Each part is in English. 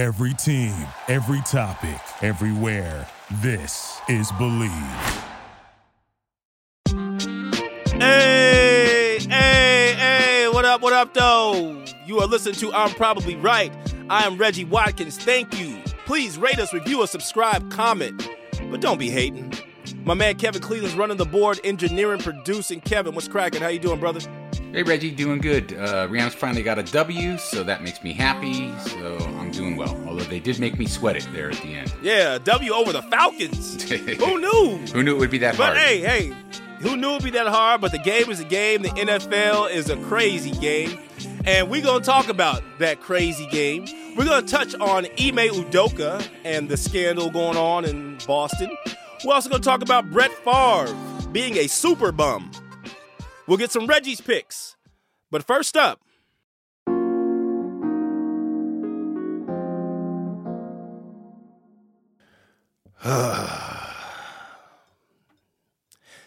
Every team, every topic, everywhere. This is Believe. Hey, hey, hey, what up, what up, though? You are listening to I'm Probably Right. I am Reggie Watkins. Thank you. Please rate us, review us, subscribe, comment, but don't be hating. My man Kevin Cleveland's running the board, engineering, producing. Kevin, what's cracking? How you doing, brother? Hey Reggie, doing good. Uh, Rams finally got a W, so that makes me happy. So I'm doing well. Although they did make me sweat it there at the end. Yeah, W over the Falcons. Who knew? Who knew it would be that But hard? But hey, hey, who knew it'd be that hard? But the game is a game. The NFL is a crazy game. And we're going to talk about that crazy game. We're going to touch on Ime Udoka and the scandal going on in Boston. We're also going to talk about Brett Favre being a super bum. We'll get some Reggie's picks. But first up,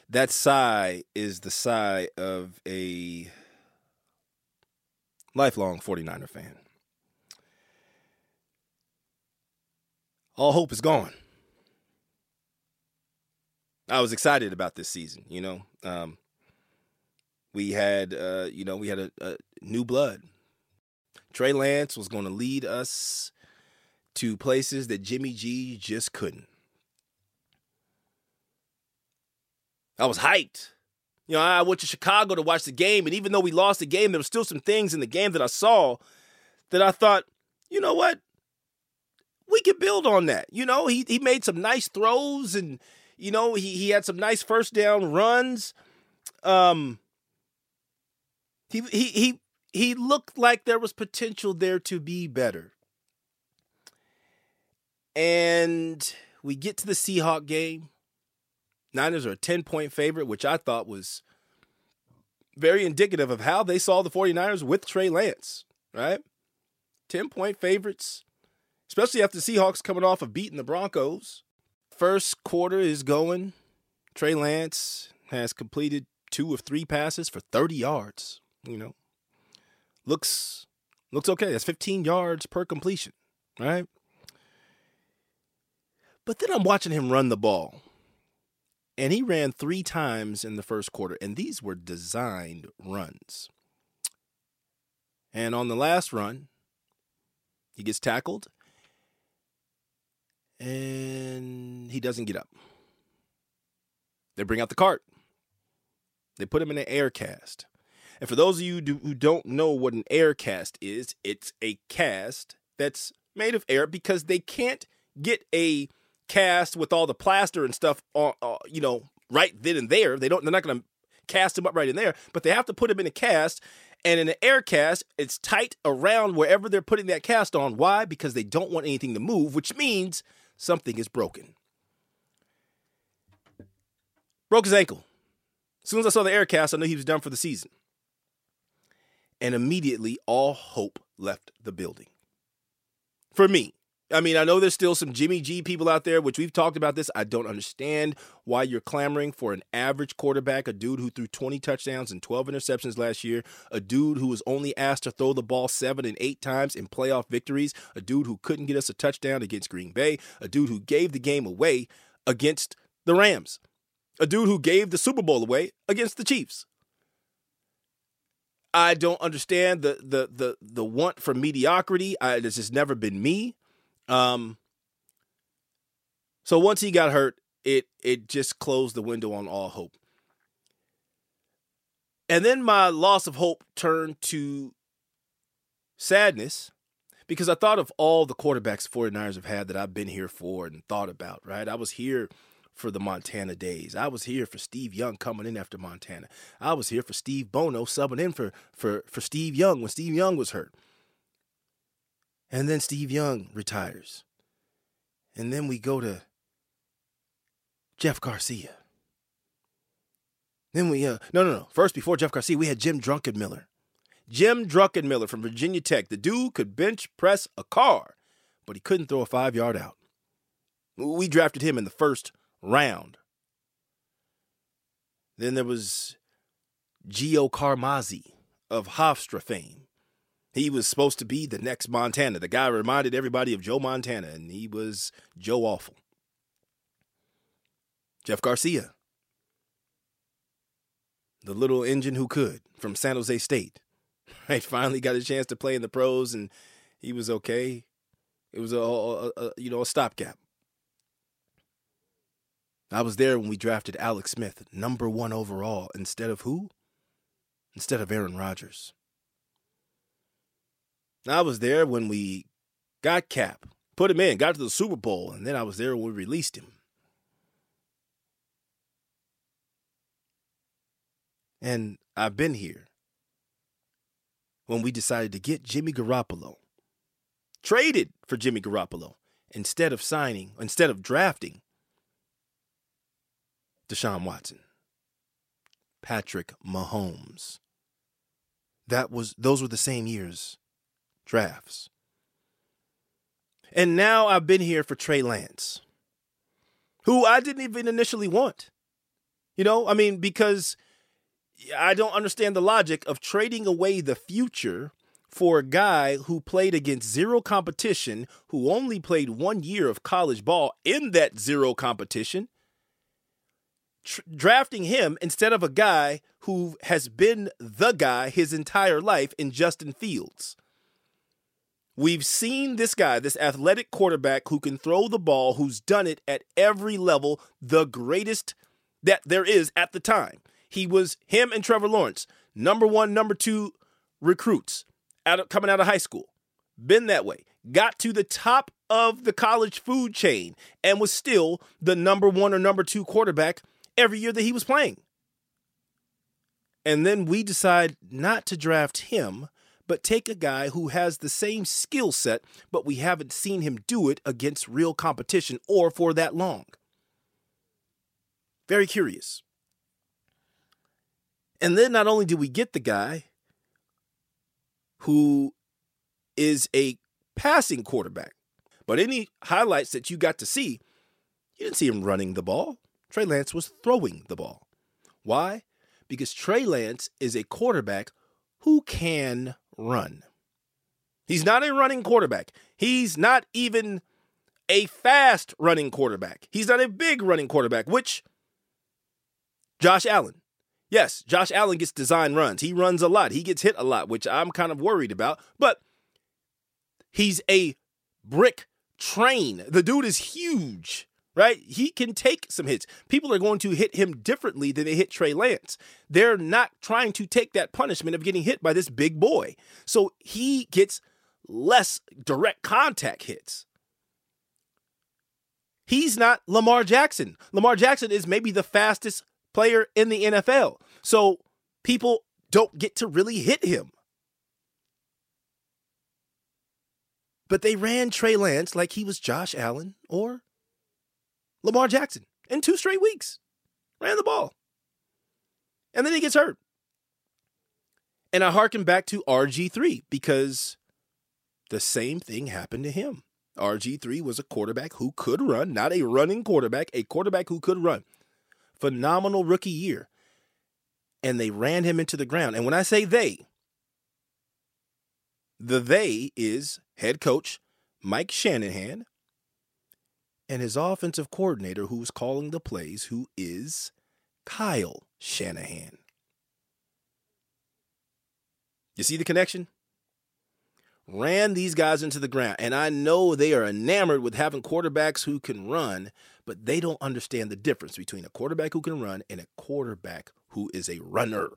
that sigh is the sigh of a lifelong 49er fan. All hope is gone. I was excited about this season, you know. Um, we had, uh, you know, we had a, a new blood. Trey Lance was going to lead us to places that Jimmy G just couldn't. I was hyped. You know, I went to Chicago to watch the game, and even though we lost the game, there were still some things in the game that I saw that I thought, you know what? We could build on that. You know, he he made some nice throws and you know, he he had some nice first down runs. Um he he he he looked like there was potential there to be better. And we get to the Seahawk game. Niners are a 10 point favorite, which I thought was very indicative of how they saw the 49ers with Trey Lance, right? 10 point favorites, especially after Seahawks coming off of beating the Broncos. First quarter is going. Trey Lance has completed two of three passes for 30 yards. You know, looks looks okay. That's 15 yards per completion, right? But then I'm watching him run the ball. And he ran three times in the first quarter, and these were designed runs. And on the last run, he gets tackled and he doesn't get up. They bring out the cart, they put him in an air cast. And for those of you who don't know what an air cast is, it's a cast that's made of air because they can't get a cast with all the plaster and stuff on, uh, you know, right then and there. They don't. They're not going to cast him up right in there, but they have to put him in a cast. And in an air cast, it's tight around wherever they're putting that cast on. Why? Because they don't want anything to move, which means something is broken. Broke his ankle. As soon as I saw the air cast, I knew he was done for the season. And immediately, all hope left the building. For me, I mean, I know there's still some Jimmy G people out there, which we've talked about this. I don't understand why you're clamoring for an average quarterback, a dude who threw 20 touchdowns and 12 interceptions last year, a dude who was only asked to throw the ball seven and eight times in playoff victories, a dude who couldn't get us a touchdown against Green Bay, a dude who gave the game away against the Rams, a dude who gave the Super Bowl away against the Chiefs. I don't understand the the the the want for mediocrity. I, it's just never been me. Um, so once he got hurt, it it just closed the window on all hope. And then my loss of hope turned to sadness because I thought of all the quarterbacks the 49ers have had that I've been here for and thought about, right? I was here for the Montana days. I was here for Steve Young coming in after Montana. I was here for Steve Bono subbing in for for for Steve Young when Steve Young was hurt. And then Steve Young retires. And then we go to Jeff Garcia. Then we uh no no no. First before Jeff Garcia, we had Jim Druckenmiller. Jim Druckenmiller from Virginia Tech. The dude could bench press a car, but he couldn't throw a 5-yard out. We drafted him in the first round. Then there was Gio Carmazzi of Hofstra fame. He was supposed to be the next Montana. The guy reminded everybody of Joe Montana, and he was Joe Awful. Jeff Garcia, the little engine who could from San Jose State, right? Finally got a chance to play in the pros, and he was okay. It was a, a, a you know a stopgap. I was there when we drafted Alex Smith, number one overall, instead of who? Instead of Aaron Rodgers. I was there when we got Cap, put him in, got to the Super Bowl, and then I was there when we released him. And I've been here when we decided to get Jimmy Garoppolo, traded for Jimmy Garoppolo instead of signing, instead of drafting Deshaun Watson, Patrick Mahomes. That was those were the same years drafts. And now I've been here for Trey Lance, who I didn't even initially want. You know, I mean, because I don't understand the logic of trading away the future for a guy who played against zero competition, who only played one year of college ball in that zero competition, tr- drafting him instead of a guy who has been the guy his entire life in Justin Fields. We've seen this guy, this athletic quarterback who can throw the ball, who's done it at every level, the greatest that there is at the time. He was him and Trevor Lawrence, number one, number two recruits out of, coming out of high school. Been that way. Got to the top of the college food chain and was still the number one or number two quarterback every year that he was playing. And then we decide not to draft him but take a guy who has the same skill set, but we haven't seen him do it against real competition or for that long. Very curious. And then not only do we get the guy who is a passing quarterback, but any highlights that you got to see, you didn't see him running the ball. Trey Lance was throwing the ball. Why? Because Trey Lance is a quarterback who can run. He's not a running quarterback. He's not even a fast running quarterback. He's not a big running quarterback, which Josh Allen. Yes, Josh Allen gets design runs. He runs a lot. He gets hit a lot, which I'm kind of worried about, but he's a brick train. The dude is huge right? He can take some hits. People are going to hit him differently than they hit Trey Lance. They're not trying to take that punishment of getting hit by this big boy. So he gets less direct contact hits. He's not Lamar Jackson. Lamar Jackson is maybe the fastest player in the NFL. So people don't get to really hit him. But they ran Trey Lance like he was Josh Allen or Lamar Jackson in two straight weeks. Ran the ball. And then he gets hurt. And I harken back to RG3 because the same thing happened to him. RG3 was a quarterback who could run, not a running quarterback, a quarterback who could run. Phenomenal rookie year. And they ran him into the ground. And when I say they, the they is head coach Mike Shanahan and his offensive coordinator, who's calling the plays, who is Kyle Shanahan. You see the connection? Ran these guys into the ground. And I know they are enamored with having quarterbacks who can run, but they don't understand the difference between a quarterback who can run and a quarterback who is a runner.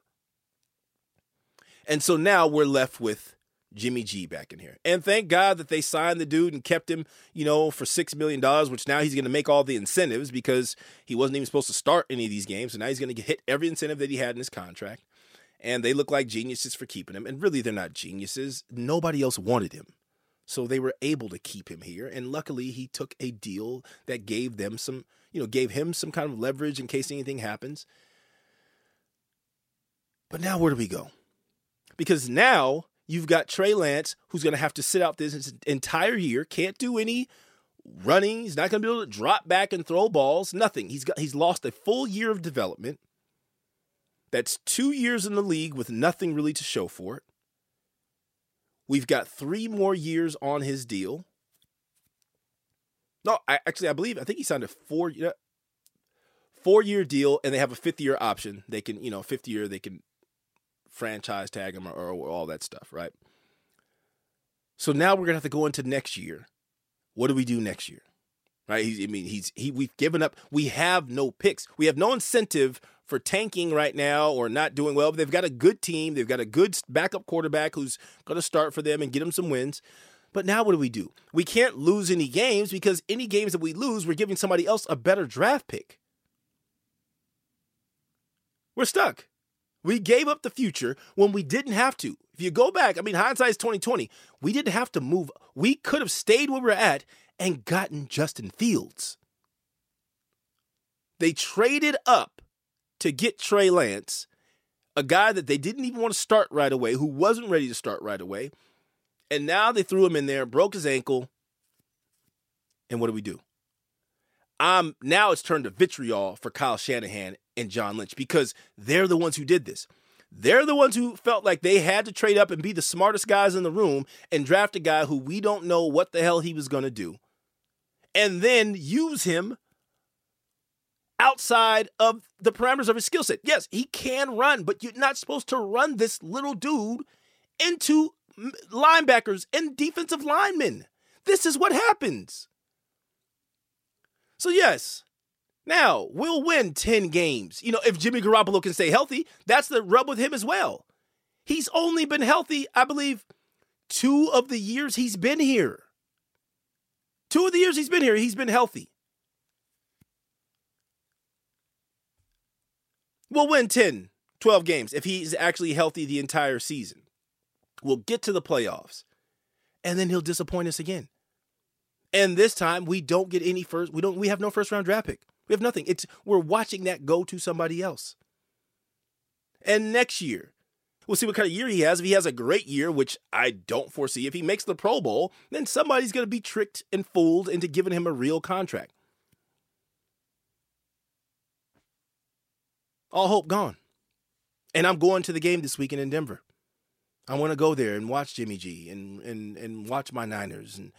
And so now we're left with Jimmy G back in here. And thank God that they signed the dude and kept him, you know, for $6 million, which now he's going to make all the incentives because he wasn't even supposed to start any of these games. So now he's going to hit every incentive that he had in his contract. And they look like geniuses for keeping him. And really, they're not geniuses. Nobody else wanted him. So they were able to keep him here. And luckily, he took a deal that gave them some, you know, gave him some kind of leverage in case anything happens. But now, where do we go? Because now You've got Trey Lance, who's going to have to sit out this entire year, can't do any running. He's not going to be able to drop back and throw balls. Nothing. He's got he's lost a full year of development. That's two years in the league with nothing really to show for it. We've got three more years on his deal. No, I, actually, I believe I think he signed a four four year deal, and they have a fifth year option. They can, you know, fifth year they can franchise tag him or, or all that stuff, right? So now we're gonna have to go into next year. What do we do next year? Right? I mean, he's he. We've given up. We have no picks. We have no incentive for tanking right now or not doing well. But they've got a good team. They've got a good backup quarterback who's going to start for them and get them some wins. But now what do we do? We can't lose any games because any games that we lose, we're giving somebody else a better draft pick. We're stuck. We gave up the future when we didn't have to. If you go back, I mean, hindsight's 2020. We didn't have to move. We could have stayed where we're at and gotten Justin Fields. They traded up to get Trey Lance, a guy that they didn't even want to start right away, who wasn't ready to start right away. And now they threw him in there, broke his ankle. And what do we do? I'm now it's turned to vitriol for Kyle Shanahan and John Lynch because they're the ones who did this. They're the ones who felt like they had to trade up and be the smartest guys in the room and draft a guy who we don't know what the hell he was going to do. And then use him outside of the parameters of his skill set. Yes, he can run, but you're not supposed to run this little dude into linebackers and defensive linemen. This is what happens. So, yes, now we'll win 10 games. You know, if Jimmy Garoppolo can stay healthy, that's the rub with him as well. He's only been healthy, I believe, two of the years he's been here. Two of the years he's been here, he's been healthy. We'll win 10, 12 games if he's actually healthy the entire season. We'll get to the playoffs, and then he'll disappoint us again. And this time we don't get any first. We don't. We have no first round draft pick. We have nothing. It's we're watching that go to somebody else. And next year, we'll see what kind of year he has. If he has a great year, which I don't foresee, if he makes the Pro Bowl, then somebody's going to be tricked and fooled into giving him a real contract. All hope gone. And I'm going to the game this weekend in Denver. I want to go there and watch Jimmy G and and and watch my Niners and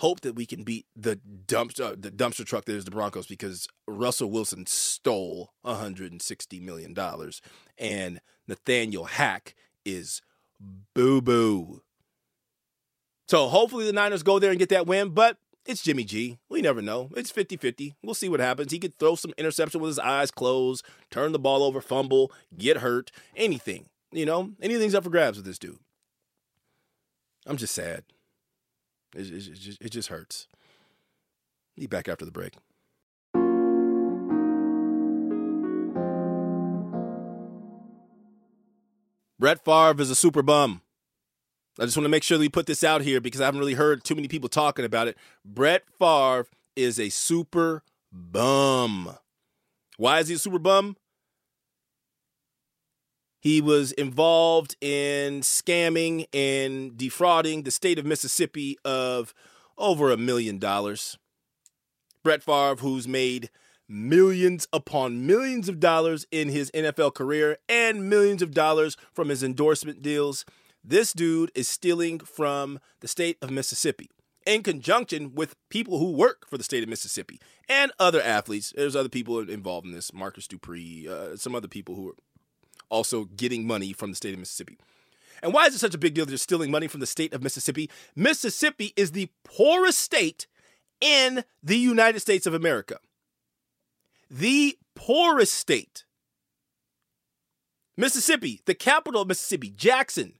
hope that we can beat the dumpster uh, the dumpster truck that is the Broncos because Russell Wilson stole 160 million dollars and Nathaniel Hack is boo boo. So hopefully the Niners go there and get that win, but it's Jimmy G. We never know. It's 50 50. We'll see what happens. He could throw some interception with his eyes closed, turn the ball over, fumble, get hurt, anything. You know, anything's up for grabs with this dude. I'm just sad. It, it, it, just, it just hurts. Be back after the break. Brett Favre is a super bum. I just want to make sure that we put this out here because I haven't really heard too many people talking about it. Brett Favre is a super bum. Why is he a super bum? He was involved in scamming and defrauding the state of Mississippi of over a million dollars. Brett Favre, who's made millions upon millions of dollars in his NFL career and millions of dollars from his endorsement deals, this dude is stealing from the state of Mississippi in conjunction with people who work for the state of Mississippi and other athletes. There's other people involved in this, Marcus Dupree, uh, some other people who are also getting money from the state of Mississippi. And why is it such a big deal that they're stealing money from the state of Mississippi? Mississippi is the poorest state in the United States of America. The poorest state. Mississippi, the capital of Mississippi, Jackson,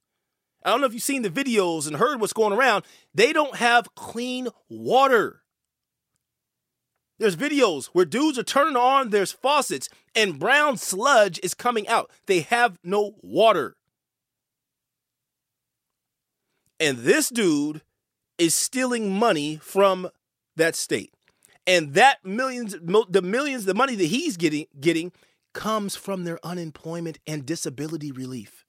I don't know if you've seen the videos and heard what's going around. They don't have clean water. There's videos where dudes are turning on their faucets and brown sludge is coming out. They have no water. And this dude is stealing money from that state. And that millions the millions the money that he's getting getting comes from their unemployment and disability relief.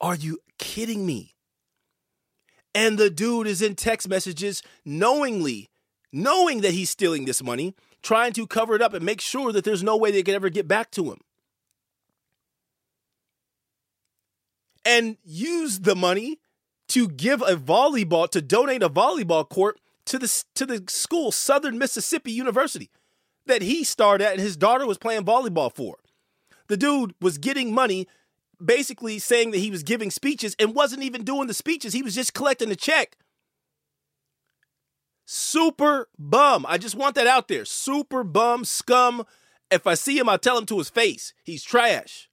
Are you kidding me? And the dude is in text messages knowingly, knowing that he's stealing this money, trying to cover it up and make sure that there's no way they could ever get back to him. and use the money to give a volleyball to donate a volleyball court to the to the school Southern Mississippi University that he starred at and his daughter was playing volleyball for. The dude was getting money basically saying that he was giving speeches and wasn't even doing the speeches. He was just collecting the check. Super bum. I just want that out there. Super bum scum. If I see him, I tell him to his face. He's trash.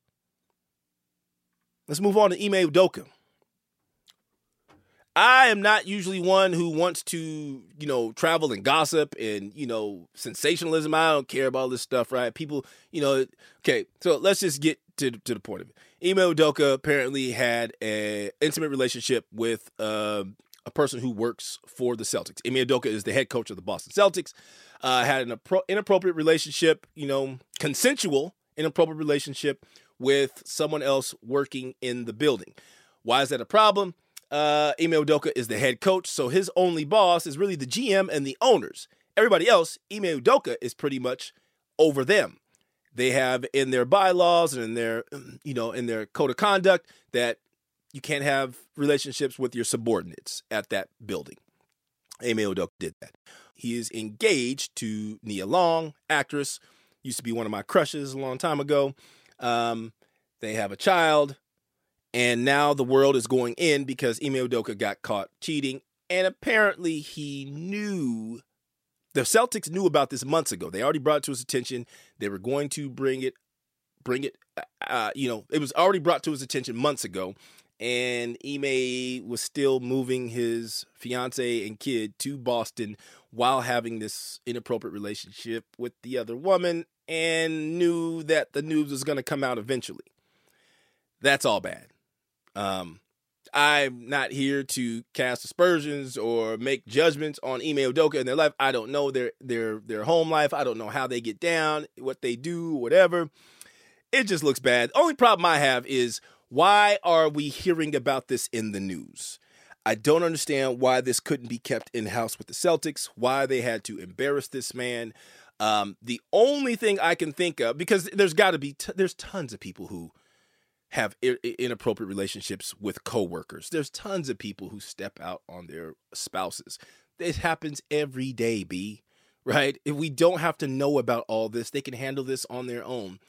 Let's move on to Ime Udoka. I am not usually one who wants to, you know, travel and gossip and, you know, sensationalism. I don't care about this stuff, right? People, you know, okay, so let's just get to, to the point of it. Ime Udoka apparently had an intimate relationship with uh, a person who works for the Celtics. Ime Udoka is the head coach of the Boston Celtics. Uh, had an appro- inappropriate relationship, you know, consensual inappropriate relationship with someone else working in the building. Why is that a problem? Uh, Ime Udoka is the head coach, so his only boss is really the GM and the owners. Everybody else, Ime Udoka is pretty much over them. They have in their bylaws and in their, you know, in their code of conduct that you can't have relationships with your subordinates at that building. Ime Udoka did that. He is engaged to Nia Long, actress, used to be one of my crushes a long time ago. Um, they have a child. And now the world is going in because Ime Udoka got caught cheating. And apparently he knew the Celtics knew about this months ago. They already brought it to his attention. They were going to bring it, bring it. Uh, uh you know, it was already brought to his attention months ago, and Ime was still moving his fiance and kid to Boston while having this inappropriate relationship with the other woman, and knew that the news was going to come out eventually. That's all bad. Um, I'm not here to cast aspersions or make judgments on Ime Udoka and their life. I don't know their their their home life. I don't know how they get down, what they do, whatever. It just looks bad. Only problem I have is why are we hearing about this in the news? I don't understand why this couldn't be kept in house with the Celtics. Why they had to embarrass this man. Um, the only thing I can think of because there's got to be t- there's tons of people who have inappropriate relationships with coworkers. There's tons of people who step out on their spouses. It happens every day, B, right? If we don't have to know about all this, they can handle this on their own.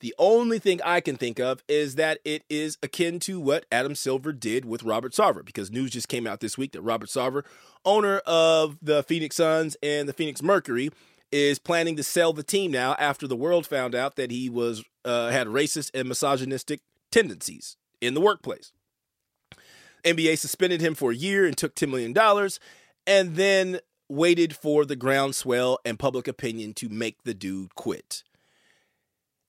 The only thing I can think of is that it is akin to what Adam Silver did with Robert Sarver, because news just came out this week that Robert Sarver, owner of the Phoenix Suns and the Phoenix Mercury, is planning to sell the team now after the world found out that he was uh, had racist and misogynistic tendencies in the workplace. NBA suspended him for a year and took $10 million and then waited for the groundswell and public opinion to make the dude quit.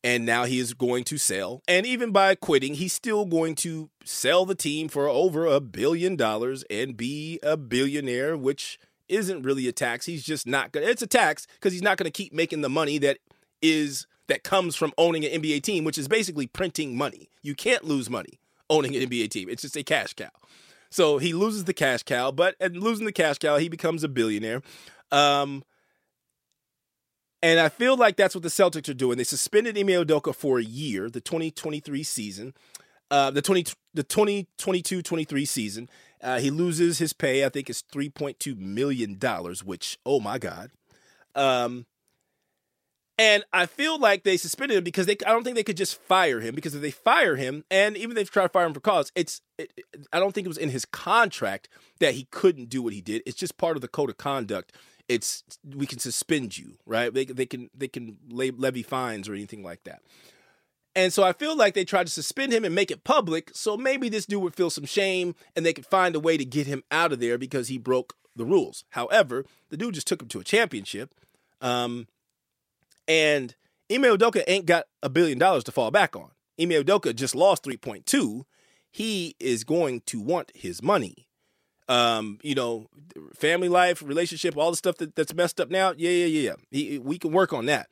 And now he is going to sell. And even by quitting, he's still going to sell the team for over a billion dollars and be a billionaire, which isn't really a tax. He's just not going to, it's a tax because he's not going to keep making the money that is that comes from owning an NBA team, which is basically printing money. You can't lose money owning an NBA team. It's just a cash cow. So he loses the cash cow, but and losing the cash cow, he becomes a billionaire. Um, and I feel like that's what the Celtics are doing. They suspended Ime Udoka for a year, the 2023 season, uh, the 20 the 2022-23 season. Uh, he loses his pay. I think it's 3.2 million dollars, which oh my god. Um, and I feel like they suspended him because they I don't think they could just fire him because if they fire him and even if they try to fire him for cause, it's it, I don't think it was in his contract that he couldn't do what he did. It's just part of the code of conduct. It's we can suspend you, right? They they can they can levy fines or anything like that. And so I feel like they tried to suspend him and make it public, so maybe this dude would feel some shame and they could find a way to get him out of there because he broke the rules. However, the dude just took him to a championship. Um, and Ime Udoka ain't got a billion dollars to fall back on. Ime Udoka just lost 3.2. He is going to want his money. Um, you know, family life, relationship, all the stuff that, that's messed up now. Yeah, yeah, yeah. He, we can work on that.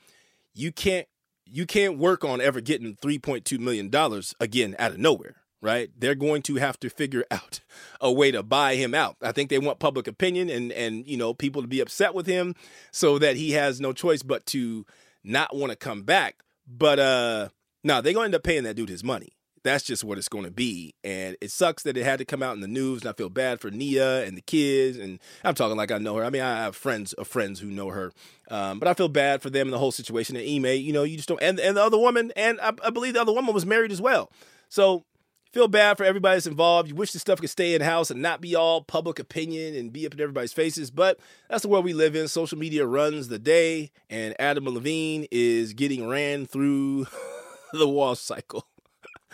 You can't you can't work on ever getting 3.2 million dollars again out of nowhere right? They're going to have to figure out a way to buy him out. I think they want public opinion and and you know people to be upset with him so that he has no choice but to not want to come back. But uh no, they're going to end up paying that dude his money. That's just what it's going to be. And it sucks that it had to come out in the news. And I feel bad for Nia and the kids. And I'm talking like I know her. I mean, I have friends of friends who know her. Um, but I feel bad for them and the whole situation. And Ime, you know, you just don't. And, and the other woman, and I, I believe the other woman was married as well. So feel bad for everybody that's involved. You wish this stuff could stay in house and not be all public opinion and be up in everybody's faces. But that's the world we live in. Social media runs the day, and Adam Levine is getting ran through the wall cycle.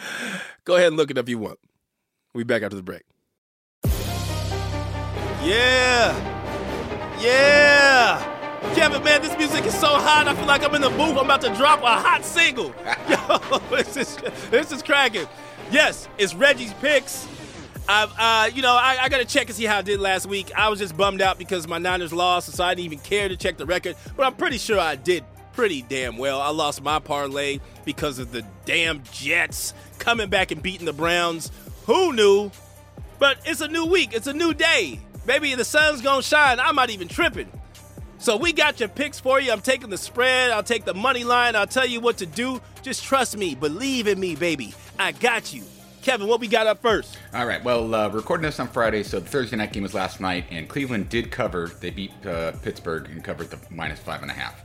Go ahead and look it up if you want. We'll be back after the break. Yeah. Yeah. Kevin, man, this music is so hot. I feel like I'm in the booth. I'm about to drop a hot single. Yo, this is this is cracking. Yes, it's Reggie's picks. I've, uh, you know, I, I got to check and see how I did last week. I was just bummed out because my Niners lost, so I didn't even care to check the record. But I'm pretty sure I did pretty damn well. I lost my parlay because of the damn Jets coming back and beating the Browns. Who knew? But it's a new week. It's a new day. Maybe the sun's gonna shine. I'm not even tripping. So we got your picks for you. I'm taking the spread. I'll take the money line. I'll tell you what to do. Just trust me. Believe in me, baby. I got you. Kevin, what we got up first? All right. Well, uh, recording this on Friday, so the Thursday night game was last night, and Cleveland did cover. They beat uh, Pittsburgh and covered the minus five and a half.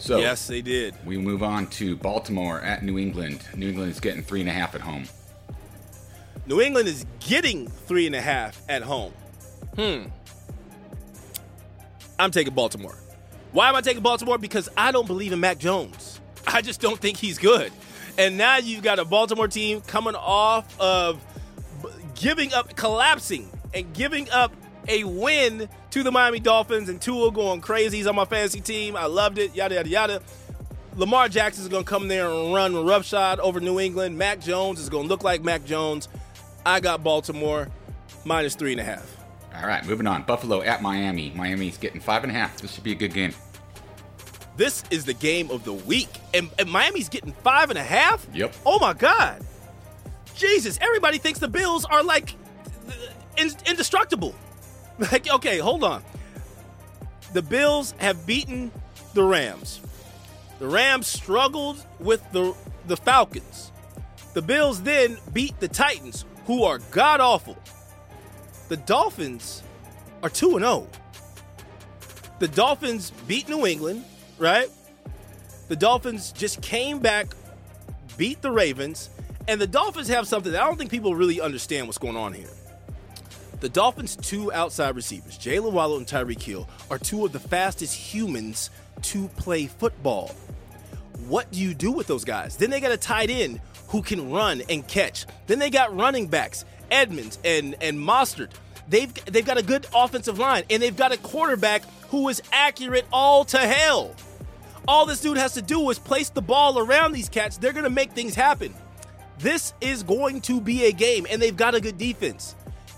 So yes, they did. We move on to Baltimore at New England. New England is getting three and a half at home. New England is getting three and a half at home. Hmm. I'm taking Baltimore. Why am I taking Baltimore? Because I don't believe in Mac Jones. I just don't think he's good. And now you've got a Baltimore team coming off of giving up, collapsing, and giving up a win to the Miami Dolphins and Tua going crazy. He's on my fantasy team. I loved it. Yada yada yada. Lamar Jackson is going to come there and run roughshod over New England. Mac Jones is going to look like Mac Jones. I got Baltimore minus three and a half. All right, moving on. Buffalo at Miami. Miami's getting five and a half. This should be a good game. This is the game of the week, and, and Miami's getting five and a half. Yep. Oh my God. Jesus! Everybody thinks the Bills are like indestructible. Like, okay, hold on. The Bills have beaten the Rams. The Rams struggled with the the Falcons. The Bills then beat the Titans, who are god awful. The Dolphins are 2 and 0. The Dolphins beat New England, right? The Dolphins just came back, beat the Ravens, and the Dolphins have something that I don't think people really understand what's going on here. The Dolphins' two outside receivers, Jaylen Waddle and Tyreek Hill, are two of the fastest humans to play football. What do you do with those guys? Then they got a tight end who can run and catch. Then they got running backs, Edmonds and and Mostert. They've they've got a good offensive line, and they've got a quarterback who is accurate all to hell. All this dude has to do is place the ball around these cats. They're gonna make things happen. This is going to be a game, and they've got a good defense.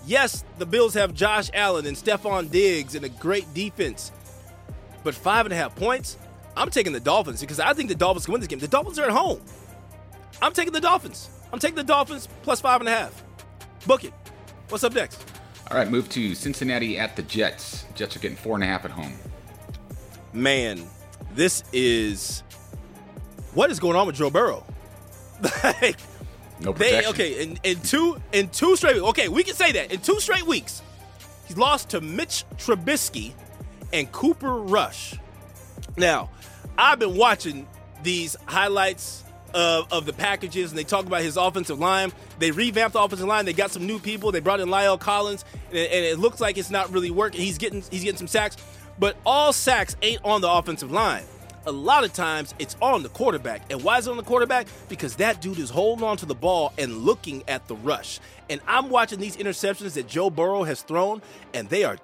Yes, the Bills have Josh Allen and Stefon Diggs and a great defense. But five and a half points, I'm taking the Dolphins because I think the Dolphins can win this game. The Dolphins are at home. I'm taking the Dolphins. I'm taking the Dolphins plus five and a half. Book it. What's up next? All right, move to Cincinnati at the Jets. Jets are getting four and a half at home. Man, this is what is going on with Joe Burrow? like no protection. They, okay, in, in two in two straight weeks. Okay, we can say that in two straight weeks, he's lost to Mitch Trubisky and Cooper Rush. Now, I've been watching these highlights of, of the packages, and they talk about his offensive line. They revamped the offensive line. They got some new people. They brought in La'el Collins, and, and it looks like it's not really working. He's getting he's getting some sacks, but all sacks ain't on the offensive line a lot of times it's on the quarterback. And why is it on the quarterback? Because that dude is holding on to the ball and looking at the rush. And I'm watching these interceptions that Joe Burrow has thrown, and they are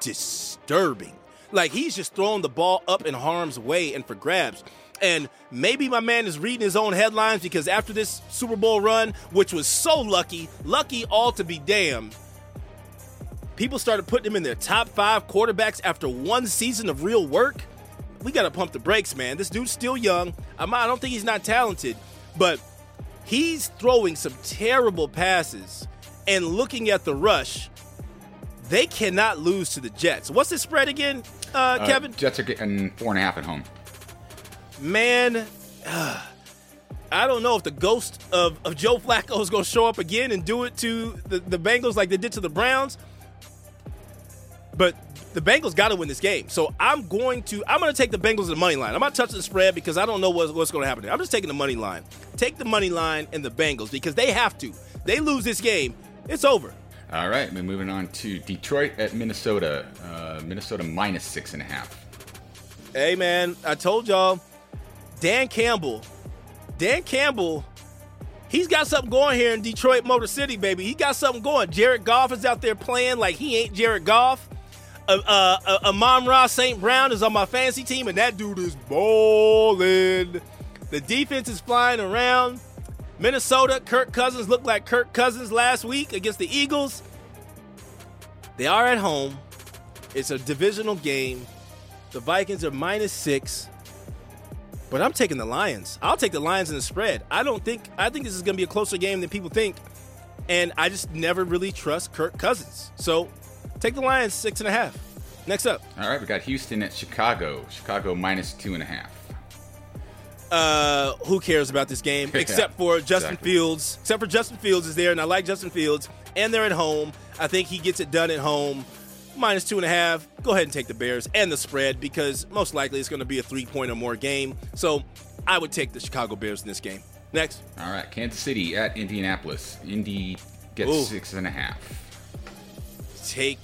disturbing. Like he's just throwing the ball up in harm's way and for grabs. And maybe my man is reading his own headlines because after this Super Bowl run, which was so lucky, lucky all to be damned, people started putting him in their top five quarterbacks after one season of real work we got to pump the brakes, man. This dude's still young. I'm, I don't think he's not talented, but he's throwing some terrible passes. And looking at the rush, they cannot lose to the Jets. What's the spread again, uh, uh, Kevin? Jets are getting four and a half at home. Man, uh, I don't know if the ghost of, of Joe Flacco is going to show up again and do it to the, the Bengals like they did to the Browns. But the Bengals got to win this game. So I'm going to I'm going to take the Bengals in the money line. I'm not touching the spread because I don't know what's, what's going to happen. There. I'm just taking the money line. Take the money line and the Bengals because they have to. They lose this game, it's over. All right, we're moving on to Detroit at Minnesota. Uh, Minnesota minus six and a half. Hey man, I told y'all, Dan Campbell, Dan Campbell, he's got something going here in Detroit Motor City, baby. He got something going. Jared Goff is out there playing like he ain't Jared Goff. Uh, uh, Amon-Ra St. Brown is on my fantasy team, and that dude is balling. The defense is flying around. Minnesota, Kirk Cousins looked like Kirk Cousins last week against the Eagles. They are at home. It's a divisional game. The Vikings are minus six. But I'm taking the Lions. I'll take the Lions in the spread. I don't think I think this is gonna be a closer game than people think. And I just never really trust Kirk Cousins. So take the Lions six and a half. Next up. All right, we got Houston at Chicago. Chicago minus two and a half. Uh, who cares about this game Yeah, except for Justin exactly. Fields? Except for Justin Fields is there, and I like Justin Fields, and they're at home. I think he gets it done at home. Minus two and a half. Go ahead and take the Bears and the spread because most likely it's going to be a three point or more game. So I would take the Chicago Bears in this game. Next. All right, Kansas City at Indianapolis. Indy gets Ooh. six and a half. Take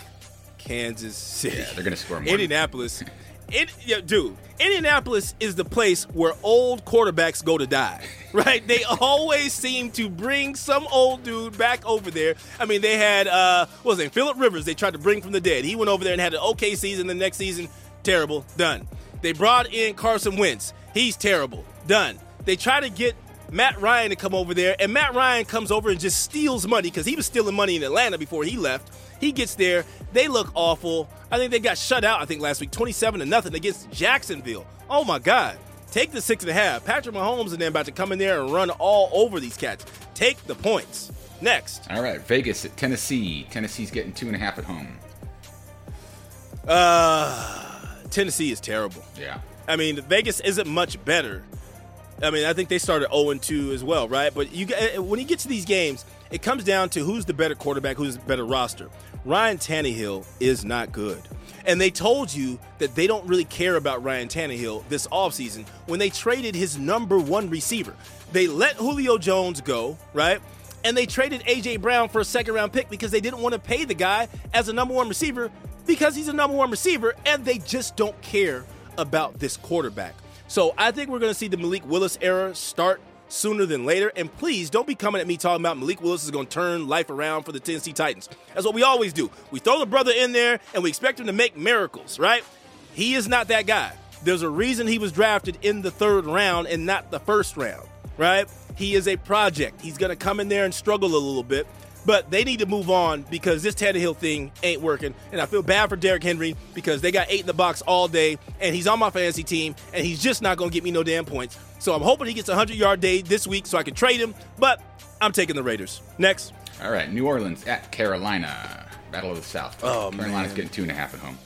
Kansas City. Yeah, they're gonna score more. Indianapolis. It, yeah, dude, Indianapolis is the place where old quarterbacks go to die, right? They always seem to bring some old dude back over there. I mean, they had, uh, what was it, Philip Rivers, they tried to bring from the dead. He went over there and had an okay season. The next season, terrible, done. They brought in Carson Wentz. He's terrible, done. They try to get Matt Ryan to come over there, and Matt Ryan comes over and just steals money because he was stealing money in Atlanta before he left. He gets there, they look awful. I think they got shut out. I think last week, twenty-seven to nothing against Jacksonville. Oh my God! Take the six and a half. Patrick Mahomes and them about to come in there and run all over these cats. Take the points. Next, All right, Vegas at Tennessee. Tennessee's getting two and a half at home. uh, Tennessee is terrible. Yeah. I mean, Vegas isn't much better. I mean, I think they started 0 2 as well, right? But you get- when you get to these games, it comes down to who's the better quarterback, who's the better roster. Ryan Tannehill is not good. And they told you that they don't really care about Ryan Tannehill this offseason when they traded his number one receiver. They let Julio Jones go, right? And they traded A.J. Brown for a second round pick because they didn't want to pay the guy as a number one receiver because he's a number one receiver and they just don't care about this quarterback. So I think we're going to see the Malik Willis era start sooner than later. And please don't be coming at me talking about Malik Willis is going to turn life around for the Tennessee Titans. That's what we always do. We throw the brother in there and we expect him to make miracles, right? He is not that guy. There's a reason he was drafted in the third round and not the first round, right? He is a project. He's going to come in there and struggle a little bit. But they need to move on because this Tannehill thing ain't working. And I feel bad for Derrick Henry because they got eight in the box all day, and he's on my fantasy team, and he's just not going to get me no damn points. So I'm hoping he gets a 100 yard day this week so I can trade him, but I'm taking the Raiders. Next. All right, New Orleans at Carolina. Battle of the South. Oh, Carolina's man. getting two and a half at home.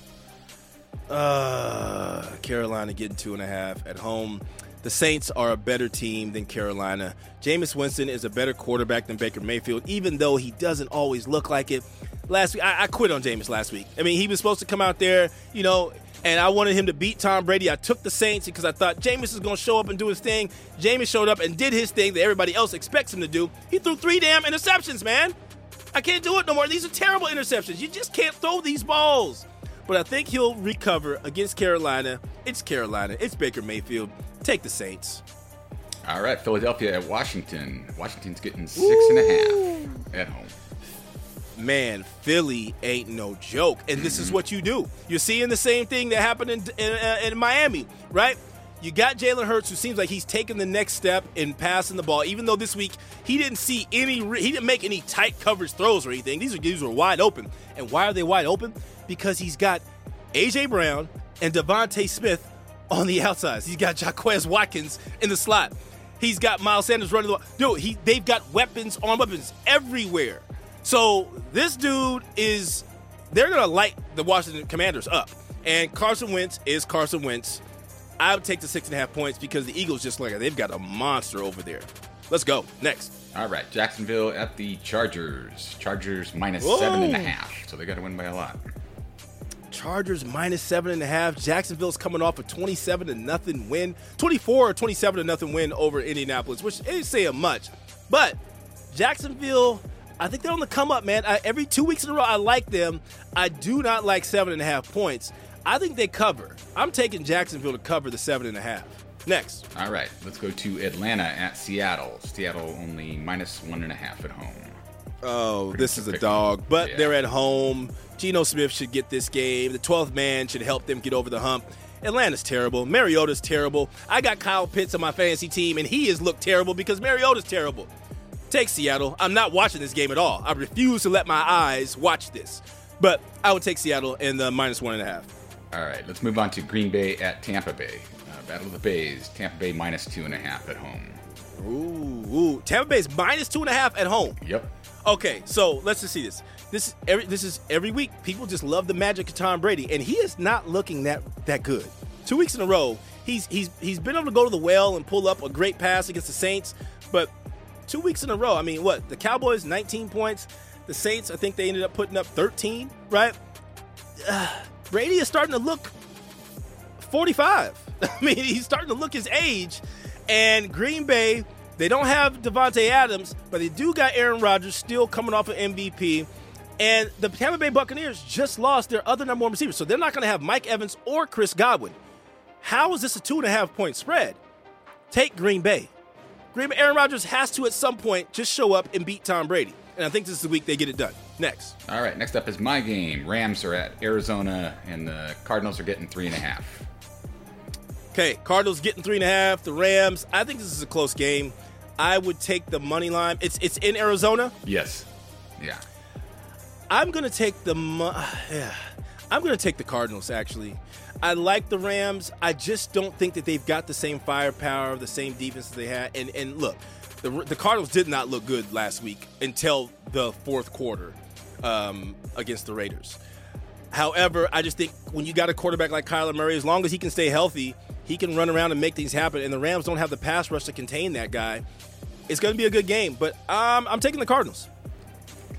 Uh, Carolina getting two and a half at home. The Saints are a better team than Carolina. Jameis Winston is a better quarterback than Baker Mayfield, even though he doesn't always look like it. Last week, I, I quit on Jameis last week. I mean, he was supposed to come out there, you know, and I wanted him to beat Tom Brady. I took the Saints because I thought Jameis is going to show up and do his thing. Jameis showed up and did his thing that everybody else expects him to do. He threw three damn interceptions, man. I can't do it no more. These are terrible interceptions. You just can't throw these balls. But I think he'll recover against Carolina. It's Carolina. It's Baker Mayfield. Take the Saints. All right, Philadelphia at Washington. Washington's getting six and a half at home. Man, Philly ain't no joke. And this is what you do. You're seeing the same thing that happened in, in, uh, in Miami, right? You got Jalen Hurts, who seems like he's taking the next step in passing the ball. Even though this week he didn't see any, re- he didn't make any tight coverage throws or anything. These are these were wide open. And why are they wide open? Because he's got AJ Brown and DeVonta Smith on the outsides. He's got Jaquez Watkins in the slot. He's got Miles Sanders running the ball. dude. He they've got weapons on weapons everywhere. So this dude is they're gonna light the Washington Commanders up. And Carson Wentz is Carson Wentz. I would take the six and a half points because the Eagles just like they've got a monster over there. Let's go next. All right, Jacksonville at the Chargers. Chargers minus seven and a half, so they got to win by a lot. Chargers minus seven and a half. Jacksonville's coming off a 27 to nothing win, 24 or 27 to nothing win over Indianapolis, which ain't saying much. But Jacksonville, I think they're on the come up, man. I, every two weeks in a row, I like them. I do not like seven and a half points. I think they cover. I'm taking Jacksonville to cover the seven and a half. Next. All right, let's go to Atlanta at Seattle. Seattle only minus one and a half at home. Oh, this is a dog, but Yeah. they're at home. Geno Smith should get this game. The 12th man should help them get over the hump. Atlanta's terrible. Mariota's terrible. I got Kyle Pitts on my fantasy team, and he has looked terrible because Mariota's terrible. Take Seattle. I'm not watching this game at all. I refuse to let my eyes watch this. But I would take Seattle in the minus one and a half. All right, let's move on to Green Bay at Tampa Bay. Uh, Battle of the Bays. Tampa Bay minus two and a half at home. Ooh, ooh. Tampa is minus two and a half at home. Yep. Okay, so let's just see this. This is every this is every week. People just love the magic of Tom Brady, and he is not looking that that good. Two weeks in a row, he's he's he's been able to go to the well and pull up a great pass against the Saints, but two weeks in a row. I mean, what the Cowboys 19 points, the Saints I think they ended up putting up 13, right? Uh, Brady is starting to look 45. I mean, he's starting to look his age. And Green Bay, they don't have Davante Adams, but they do got Aaron Rodgers still coming off of MVP. And the Tampa Bay Buccaneers just lost their other number one receiver, so they're not going to have Mike Evans or Chris Godwin. How is this a two and a half point spread? Take Green Bay. Green Bay, Aaron Rodgers has to at some point just show up and beat Tom Brady. And I think this is the week they get it done. Next. All right, next up is my game. Rams are at Arizona, and the Cardinals are getting three and a half. Okay, Cardinals getting three and a half. The Rams. I think this is a close game. I would take the money line. It's it's in Arizona. Yes. Yeah. I'm gonna take the. mo- Yeah, I'm gonna take the Cardinals. Actually, I like the Rams. I just don't think that they've got the same firepower, the same defense that they had. And and look, the the Cardinals did not look good last week until the fourth quarter um, against the Raiders. However, I just think when you got a quarterback like Kyler Murray, as long as he can stay healthy, he can run around and make things happen. And the Rams don't have the pass rush to contain that guy. It's going to be a good game, but um, I'm taking the Cardinals.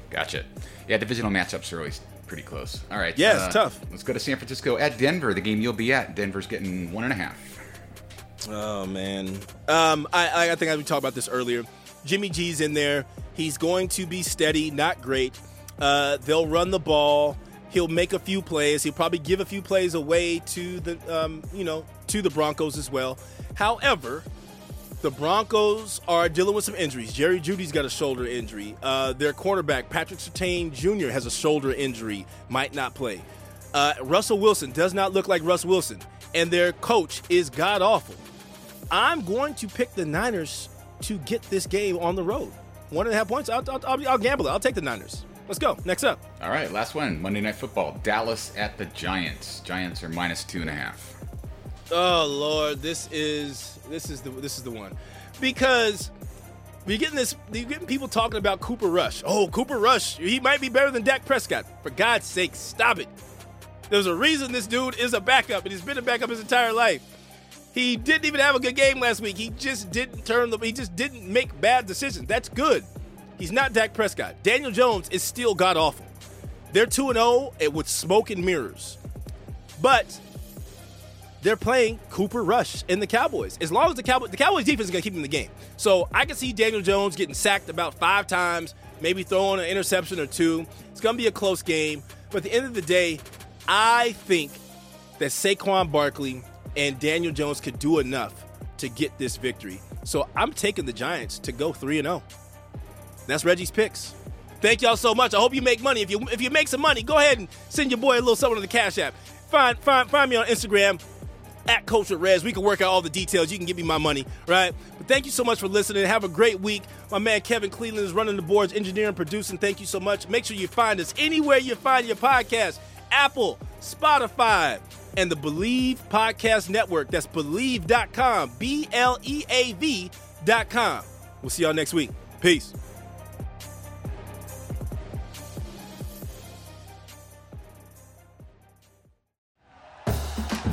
Gotcha. Yeah, divisional matchups are always pretty close. All right. Yeah, it's tough. Let's go to San Francisco at Denver, the game you'll be at. Denver's getting one and a half. Oh man, um, I, I think I we talked about this earlier. Jimmy G's in there. He's going to be steady, not great. Uh, they'll run the ball. He'll make a few plays. He'll probably give a few plays away to the um, you know to the Broncos as well. However, the Broncos are dealing with some injuries. Jerry Jeudy's got a shoulder injury. Uh, their cornerback Patrick Surtain Jr. has a shoulder injury, might not play. Uh, Russell Wilson does not look like Russ Wilson, and their coach is god awful. I'm going to pick the Niners to get this game on the road. One and a half points. I'll, I'll, I'll, gamble it. I'll take the Niners. Let's go. Next up. All right, last one. Monday Night Football. Dallas at the Giants. Giants are minus two and a half. Oh Lord, this is this is the this is the one because we're getting this. You're getting people talking about Cooper Rush. Oh, Cooper Rush, he might be better than Dak Prescott. For God's sake, stop it. There's a reason this dude is a backup, and he's been a backup his entire life. He didn't even have a good game last week. He just didn't turn the. He just didn't make bad decisions. That's good. He's not Dak Prescott. Daniel Jones is still god awful. They're two and oh zero with smoke and mirrors, but they're playing Cooper Rush in the Cowboys. As long as the Cowboys, the Cowboys defense is going to keep them in the game. So I can see Daniel Jones getting sacked about five times, maybe throwing an interception or two. It's going to be a close game. But at the end of the day, I think that Saquon Barkley and Daniel Jones could do enough to get this victory. So I'm taking the Giants to go 3 and 0. That's Reggie's picks. Thank y'all so much. I hope you make money. If you if you make some money, go ahead and send your boy a little something on the Cash App. Find find find me on Instagram at Coach with Rez. We can work out all the details. You can give me my money, right? But thank you so much for listening. Have a great week. My man Kevin Cleveland is running the boards, engineering, producing. Thank you so much. Make sure you find us anywhere you find your podcast Apple, Spotify, and the Bleav Podcast Network. That's bleav.com. B L E A V.com. We'll see y'all next week. Peace.